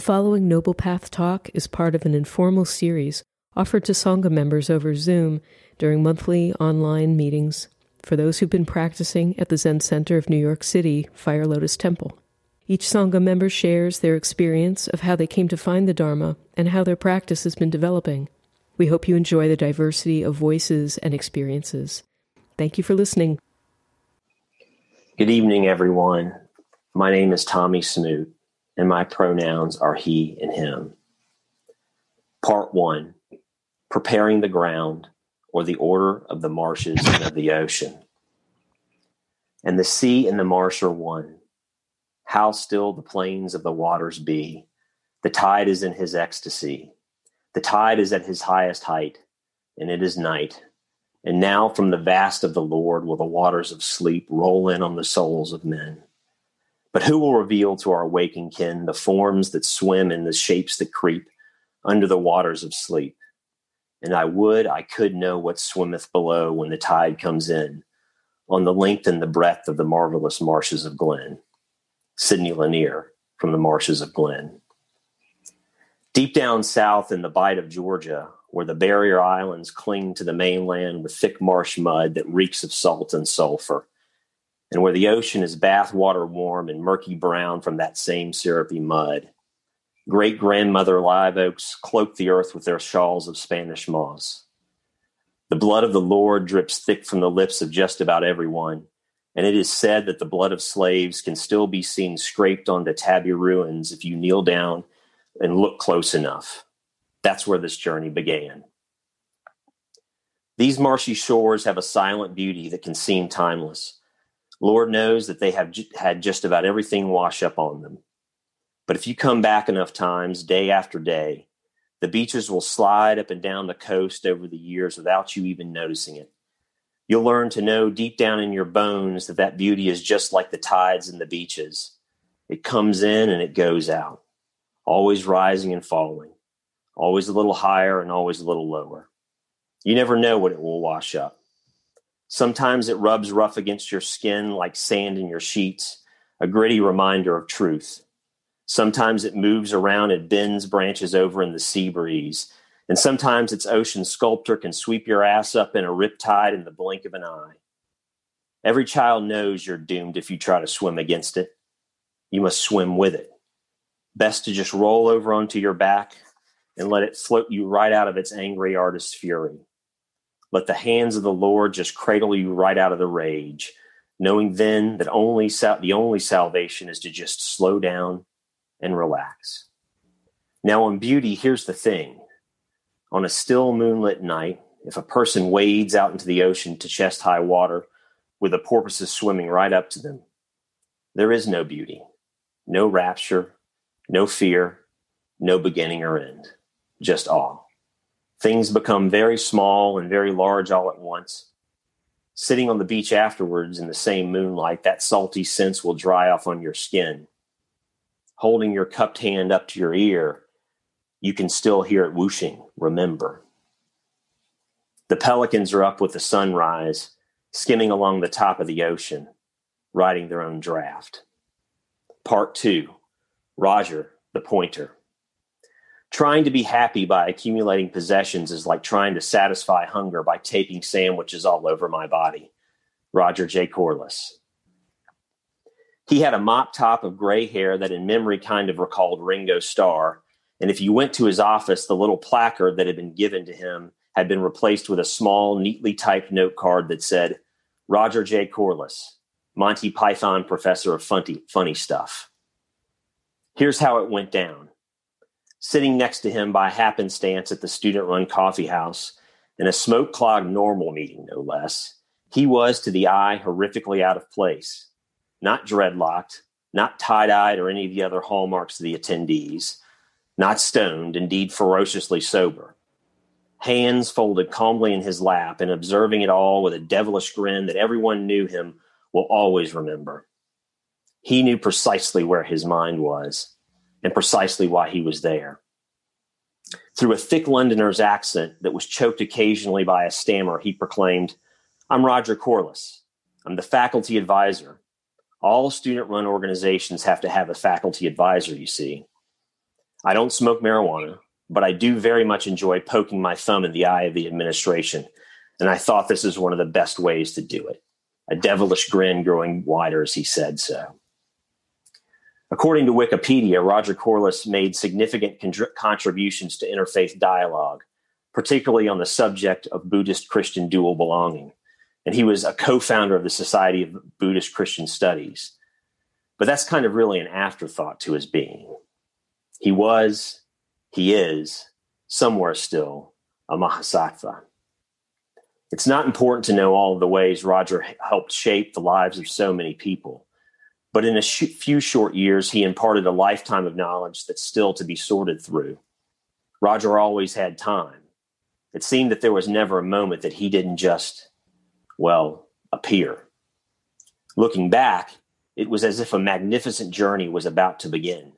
The following Noble Path talk is part of an informal series offered to Sangha members over Zoom during monthly online meetings for those who've been practicing at the Zen Center of New York City, Fire Lotus Temple. Each Sangha member shares their experience of how they came to find the Dharma and how their practice has been developing. We hope you enjoy the diversity of voices and experiences. Thank you for listening. Good evening, everyone. My name is Tommy Smoot and my pronouns are he and him. Part one Preparing the ground, or the order of the marshes and of the ocean. And the sea and the marsh are one. How still the plains of the waters be. The tide is in his ecstasy. The tide is at his highest height, and it is night. And now from the vast of the Lord will the waters of sleep roll in on the souls of men. But who will reveal to our waking kin the forms that swim and the shapes that creep under the waters of sleep? And I would I could know what swimmeth below when the tide comes in, on the length and the breadth of the marvelous marshes of Glynn. Sidney Lanier from the marshes of Glynn. Deep down south in the bight of Georgia, where the barrier islands cling to the mainland with thick marsh mud that reeks of salt and sulfur, and where the ocean is bathwater warm and murky brown from that same syrupy mud. Great grandmother live oaks cloak the earth with their shawls of Spanish moss. The blood of the Lord drips thick from the lips of just about everyone, and it is said that the blood of slaves can still be seen scraped onto tabby ruins if you kneel down and look close enough. That's where this journey began. These marshy shores have a silent beauty that can seem timeless. Lord knows that they have had just about everything wash up on them. But if you come back enough times, day after day, the beaches will slide up and down the coast over the years without you even noticing it. You'll learn to know deep down in your bones that that beauty is just like the tides and the beaches. It comes in and it goes out, always rising and falling, always a little higher and always a little lower. You never know what it will wash up. Sometimes it rubs rough against your skin like sand in your sheets, a gritty reminder of truth. Sometimes it moves around and bends branches over in the sea breeze. And sometimes its ocean sculptor can sweep your ass up in a riptide in the blink of an eye. Every child knows you're doomed if you try to swim against it. You must swim with it. Best to just roll over onto your back and let it float you right out of its angry artist's fury. Let the hands of the Lord just cradle you right out of the rage, knowing then that only sal- the only salvation is to just slow down and relax. Now, on beauty, here's the thing on a still moonlit night, if a person wades out into the ocean to chest high water with the porpoises swimming right up to them, there is no beauty, no rapture, no fear, no beginning or end, just awe. Things become very small and very large all at once. Sitting on the beach afterwards in the same moonlight, that salty sense will dry off on your skin. Holding your cupped hand up to your ear, you can still hear it whooshing, remember. The pelicans are up with the sunrise, skimming along the top of the ocean, riding their own draft. Part two Roger, the pointer. Trying to be happy by accumulating possessions is like trying to satisfy hunger by taping sandwiches all over my body. Roger J. Corless. He had a mop top of gray hair that in memory kind of recalled Ringo Starr. And if you went to his office, the little placard that had been given to him had been replaced with a small, neatly typed note card that said, Roger J. Corless, Monty Python professor of funny, funny stuff. Here's how it went down sitting next to him by happenstance at the student run coffee house in a smoke clogged normal meeting, no less, he was to the eye horrifically out of place, not dreadlocked, not tie dyed or any of the other hallmarks of the attendees, not stoned, indeed ferociously sober. Hands folded calmly in his lap and observing it all with a devilish grin that everyone knew him will always remember. He knew precisely where his mind was and precisely why he was there. Through a thick Londoner's accent that was choked occasionally by a stammer, he proclaimed, I'm Roger Corless. I'm the faculty advisor. All student run organizations have to have a faculty advisor, you see. I don't smoke marijuana, but I do very much enjoy poking my thumb in the eye of the administration. And I thought this is one of the best ways to do it. A devilish grin growing wider as he said so. According to Wikipedia, Roger Corless made significant con- contributions to interfaith dialogue, particularly on the subject of Buddhist Christian dual belonging. And he was a co founder of the Society of Buddhist Christian Studies. But that's kind of really an afterthought to his being. He was, he is, somewhere still, a Mahasattva. It's not important to know all of the ways Roger helped shape the lives of so many people. But in a sh- few short years, he imparted a lifetime of knowledge that's still to be sorted through. Roger always had time. It seemed that there was never a moment that he didn't just, well, appear. Looking back, it was as if a magnificent journey was about to begin,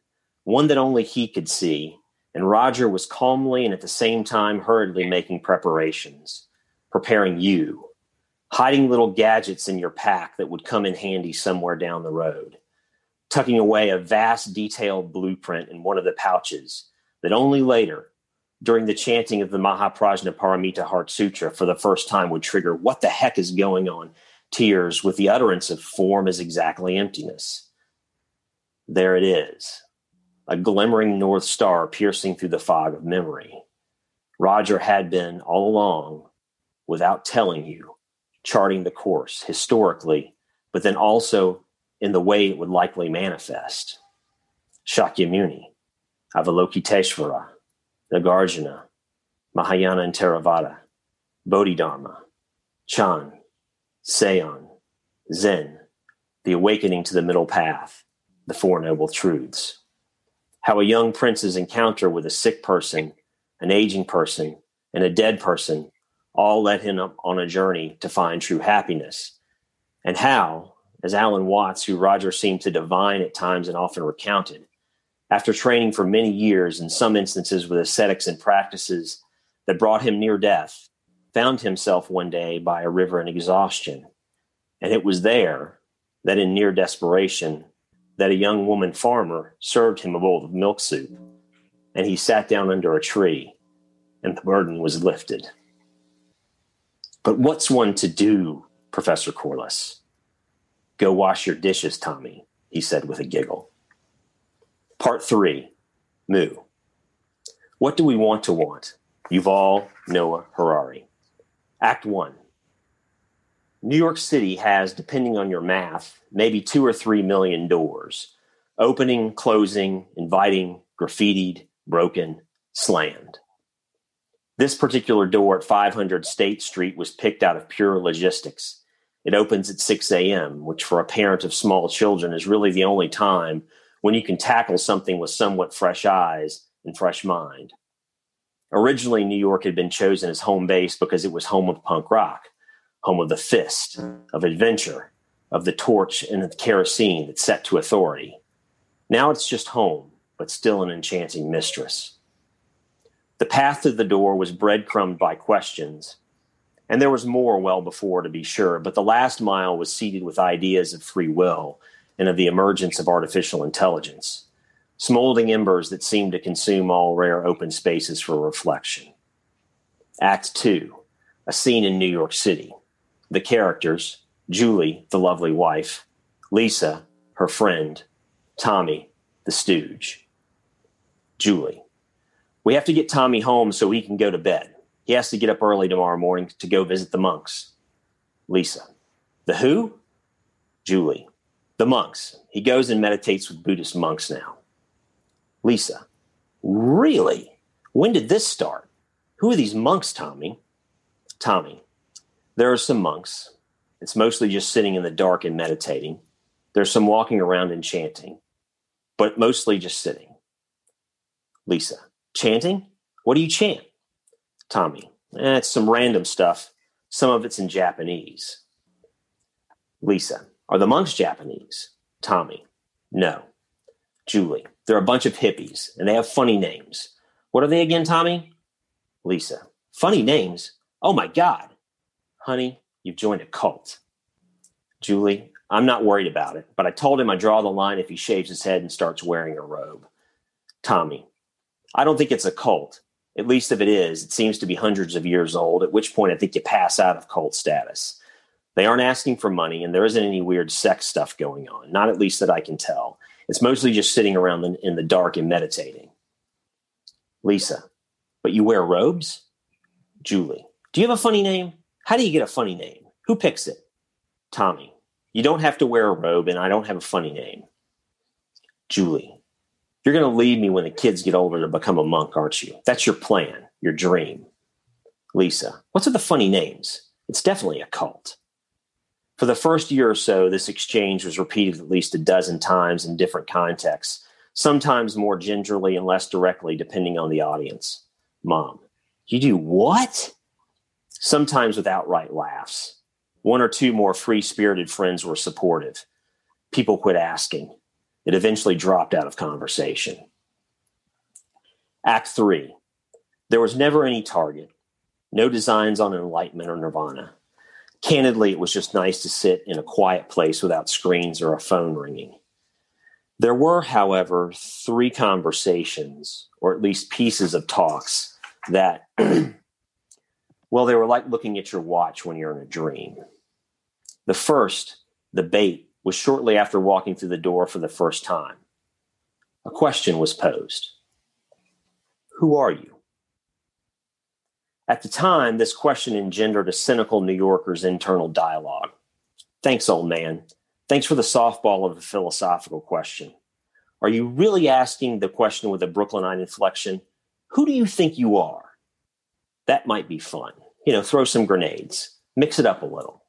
one that only he could see, and Roger was calmly and at the same time hurriedly making preparations, preparing you, hiding little gadgets in your pack that would come in handy somewhere down the road, tucking away a vast detailed blueprint in one of the pouches that only later, during the chanting of the Mahaprajna Paramita Heart Sutra for the first time, would trigger what the heck is going on tears with the utterance of form is exactly emptiness. There it is, a glimmering north star piercing through the fog of memory. Roger had been all along, without telling you, charting the course historically, but then also in the way it would likely manifest. Shakyamuni, Avalokiteshvara, Nagarjuna, Mahayana and Theravada, Bodhidharma, Chan, Seon, Zen, the awakening to the middle path, the Four Noble Truths. How a young prince's encounter with a sick person, an aging person, and a dead person all led him on a journey to find true happiness. And how, as Alan Watts, who Roger seemed to divine at times and often recounted, after training for many years, in some instances with ascetics and practices that brought him near death, found himself one day by a river in exhaustion. And it was there that, in near desperation, that a young woman farmer served him a bowl of milk soup, and he sat down under a tree, and the burden was lifted. But what's one to do, Professor Corless? Go wash your dishes, Tommy, he said with a giggle. Part three Moo. What do we want to want? Yuval Noah Harari. Act one. New York City has, depending on your math, maybe two or three million doors opening, closing, inviting, graffitied, broken, slammed. This particular door at 500 State Street was picked out of pure logistics. It opens at 6 a.m., which for a parent of small children is really the only time when you can tackle something with somewhat fresh eyes and fresh mind. Originally, New York had been chosen as home base because it was home of punk rock, home of the fist, of adventure, of the torch and the kerosene that set to authority. Now it's just home, but still an enchanting mistress. The path to the door was breadcrumbed by questions, and there was more well before, to be sure, but the last mile was seeded with ideas of free will and of the emergence of artificial intelligence, smoldering embers that seemed to consume all rare open spaces for reflection. Act two, a scene in New York City. The characters Julie, the lovely wife, Lisa, her friend, Tommy, the stooge. Julie. We have to get Tommy home so he can go to bed. He has to get up early tomorrow morning to go visit the monks. Lisa. The who? Julie. The monks. He goes and meditates with Buddhist monks now. Lisa. Really? When did this start? Who are these monks, Tommy? Tommy. There are some monks. It's mostly just sitting in the dark and meditating. There's some walking around and chanting, but mostly just sitting. Lisa. Chanting? What do you chant? Tommy. Eh, it's some random stuff. Some of it's in Japanese. Lisa. Are the monks Japanese? Tommy. No. Julie. They're a bunch of hippies and they have funny names. What are they again, Tommy? Lisa. Funny names? Oh my God. Honey, you've joined a cult. Julie. I'm not worried about it, but I told him I draw the line if he shaves his head and starts wearing a robe. Tommy. I don't think it's a cult. At least if it is, it seems to be hundreds of years old, at which point I think you pass out of cult status. They aren't asking for money, and there isn't any weird sex stuff going on, not at least that I can tell. It's mostly just sitting around in the dark and meditating. Lisa, but you wear robes? Julie, do you have a funny name? How do you get a funny name? Who picks it? Tommy, you don't have to wear a robe, and I don't have a funny name. Julie, you're going to leave me when the kids get older to become a monk, aren't you? That's your plan, your dream. Lisa, what's with the funny names? It's definitely a cult. For the first year or so, this exchange was repeated at least a dozen times in different contexts, sometimes more gingerly and less directly, depending on the audience. Mom, you do what? Sometimes with outright laughs. One or two more free spirited friends were supportive. People quit asking. It eventually dropped out of conversation. Act three there was never any target, no designs on enlightenment or nirvana. Candidly, it was just nice to sit in a quiet place without screens or a phone ringing. There were, however, three conversations, or at least pieces of talks, that, well, they were like looking at your watch when you're in a dream. The first, the bait, was shortly after walking through the door for the first time. A question was posed Who are you? At the time, this question engendered a cynical New Yorker's internal dialogue. Thanks, old man. Thanks for the softball of a philosophical question. Are you really asking the question with a Brooklynite inflection? Who do you think you are? That might be fun. You know, throw some grenades, mix it up a little.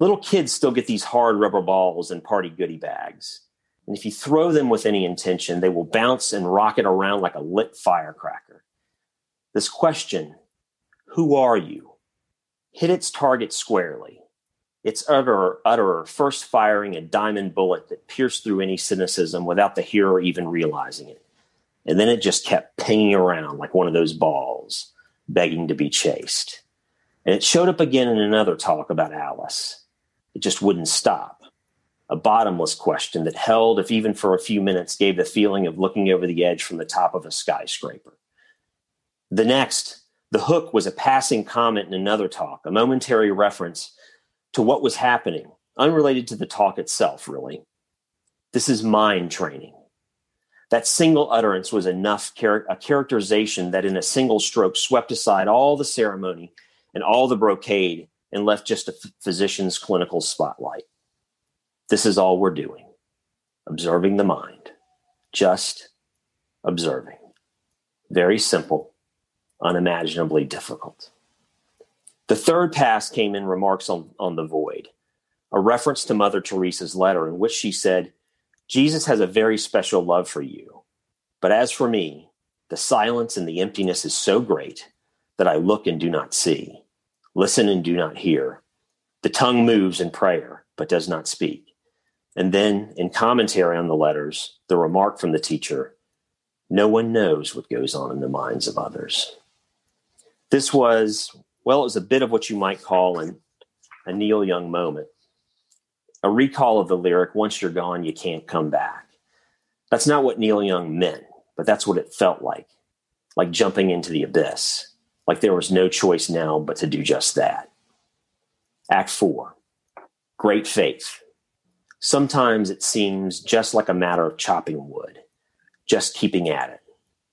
Little kids still get these hard rubber balls and party goodie bags. And if you throw them with any intention, they will bounce and rocket around like a lit firecracker. This question, who are you, hit its target squarely. Its utterer, utterer first firing a diamond bullet that pierced through any cynicism without the hearer even realizing it. And then it just kept pinging around like one of those balls, begging to be chased. And it showed up again in another talk about Alice. It just wouldn't stop. A bottomless question that held, if even for a few minutes, gave the feeling of looking over the edge from the top of a skyscraper. The next, the hook was a passing comment in another talk, a momentary reference to what was happening, unrelated to the talk itself, really. This is mind training. That single utterance was enough char- a characterization that in a single stroke swept aside all the ceremony and all the brocade and left just a physician's clinical spotlight. This is all we're doing observing the mind, just observing. Very simple, unimaginably difficult. The third pass came in remarks on, on the void, a reference to Mother Teresa's letter in which she said, Jesus has a very special love for you. But as for me, the silence and the emptiness is so great that I look and do not see. Listen and do not hear. The tongue moves in prayer, but does not speak. And then, in commentary on the letters, the remark from the teacher no one knows what goes on in the minds of others. This was, well, it was a bit of what you might call an, a Neil Young moment, a recall of the lyric, once you're gone, you can't come back. That's not what Neil Young meant, but that's what it felt like, like jumping into the abyss like there was no choice now but to do just that. Act four great faith. Sometimes it seems just like a matter of chopping wood, just keeping at it,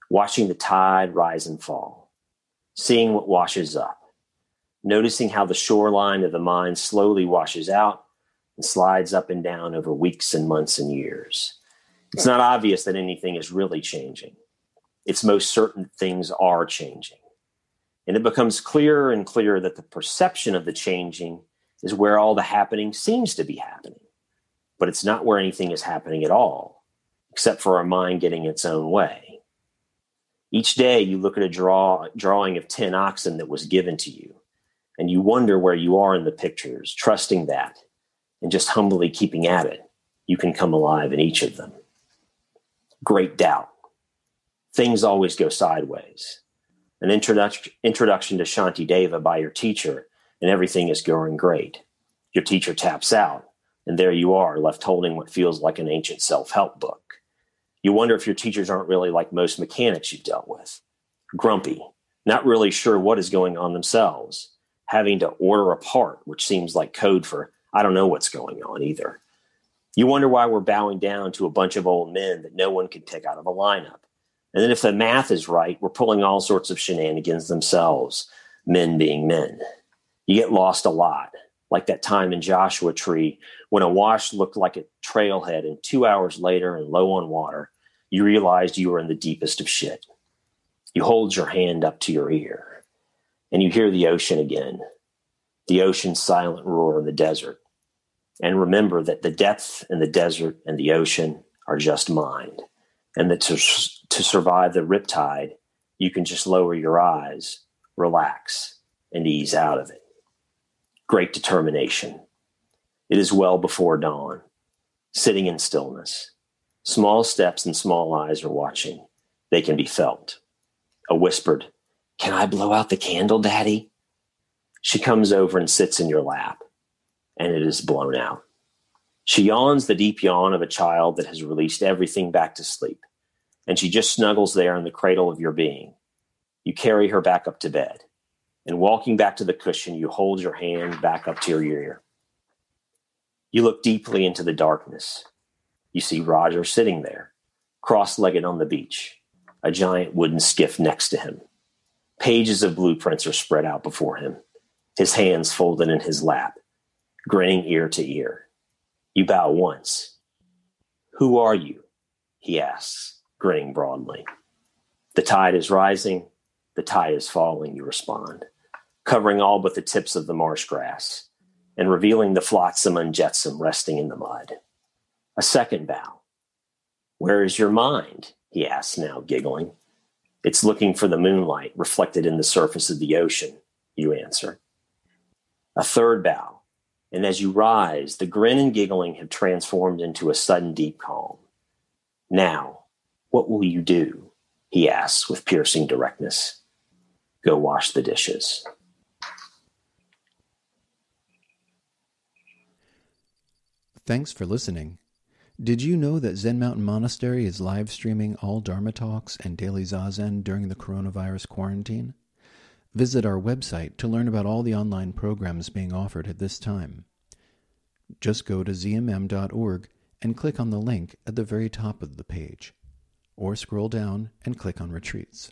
watching the tide rise and fall, seeing what washes up, noticing how the shoreline of the mind slowly washes out and slides up and down over weeks and months and years. It's not obvious that anything is really changing. It's most certain things are changing. And it becomes clearer and clearer that the perception of the changing is where all the happening seems to be happening. But it's not where anything is happening at all, except for our mind getting its own way. Each day you look at a draw, drawing of 10 oxen that was given to you, and you wonder where you are in the pictures, trusting that, and just humbly keeping at it. You can come alive in each of them. Great doubt. Things always go sideways an introduction introduction to Shanti Deva by your teacher, and everything is going great. Your teacher taps out, and there you are, left holding what feels like an ancient self help book. You wonder if your teachers aren't really like most mechanics you've dealt with grumpy, not really sure what is going on themselves, having to order a part, which seems like code for I don't know what's going on either. You wonder why we're bowing down to a bunch of old men that no one could pick out of a lineup. And then if the math is right, we're pulling all sorts of shenanigans themselves, men being men. You get lost a lot, like that time in Joshua Tree when a wash looked like a trailhead, and two hours later and low on water, you realized you were in the deepest of shit. You hold your hand up to your ear, and you hear the ocean again, the ocean's silent roar in the desert. And remember that the depth and the desert and the ocean are just mind, and that to, to survive the riptide, you can just lower your eyes, relax, and ease out of it. Great determination. It is well before dawn, sitting in stillness. Small steps and small eyes are watching. They can be felt. A whispered, Can I blow out the candle, Daddy? She comes over and sits in your lap, and it is blown out. She yawns the deep yawn of a child that has released everything back to sleep, and she just snuggles there in the cradle of your being. You carry her back up to bed, and walking back to the cushion, you hold your hand back up to your ear. You look deeply into the darkness. You see Roger sitting there, cross legged on the beach, a giant wooden skiff next to him. Pages of blueprints are spread out before him, his hands folded in his lap, grinning ear to ear. You bow once. Who are you? He asks, grinning broadly. The tide is rising, the tide is falling, you respond, covering all but the tips of the marsh grass and revealing the flotsam and jetsam resting in the mud. A second bow. Where is your mind? he asks now, giggling. It's looking for the moonlight reflected in the surface of the ocean, you answer. A third bow, and as you rise, the grin and giggling have transformed into a sudden deep calm. Now, what will you do? he asks with piercing directness. Go wash the dishes. Thanks for listening. Did you know that Zen Mountain Monastery is live streaming all Dharma talks and daily Zazen during the coronavirus quarantine? Visit our website to learn about all the online programs being offered at this time. Just go to zmm.org and click on the link at the very top of the page, or scroll down and click on Retreats.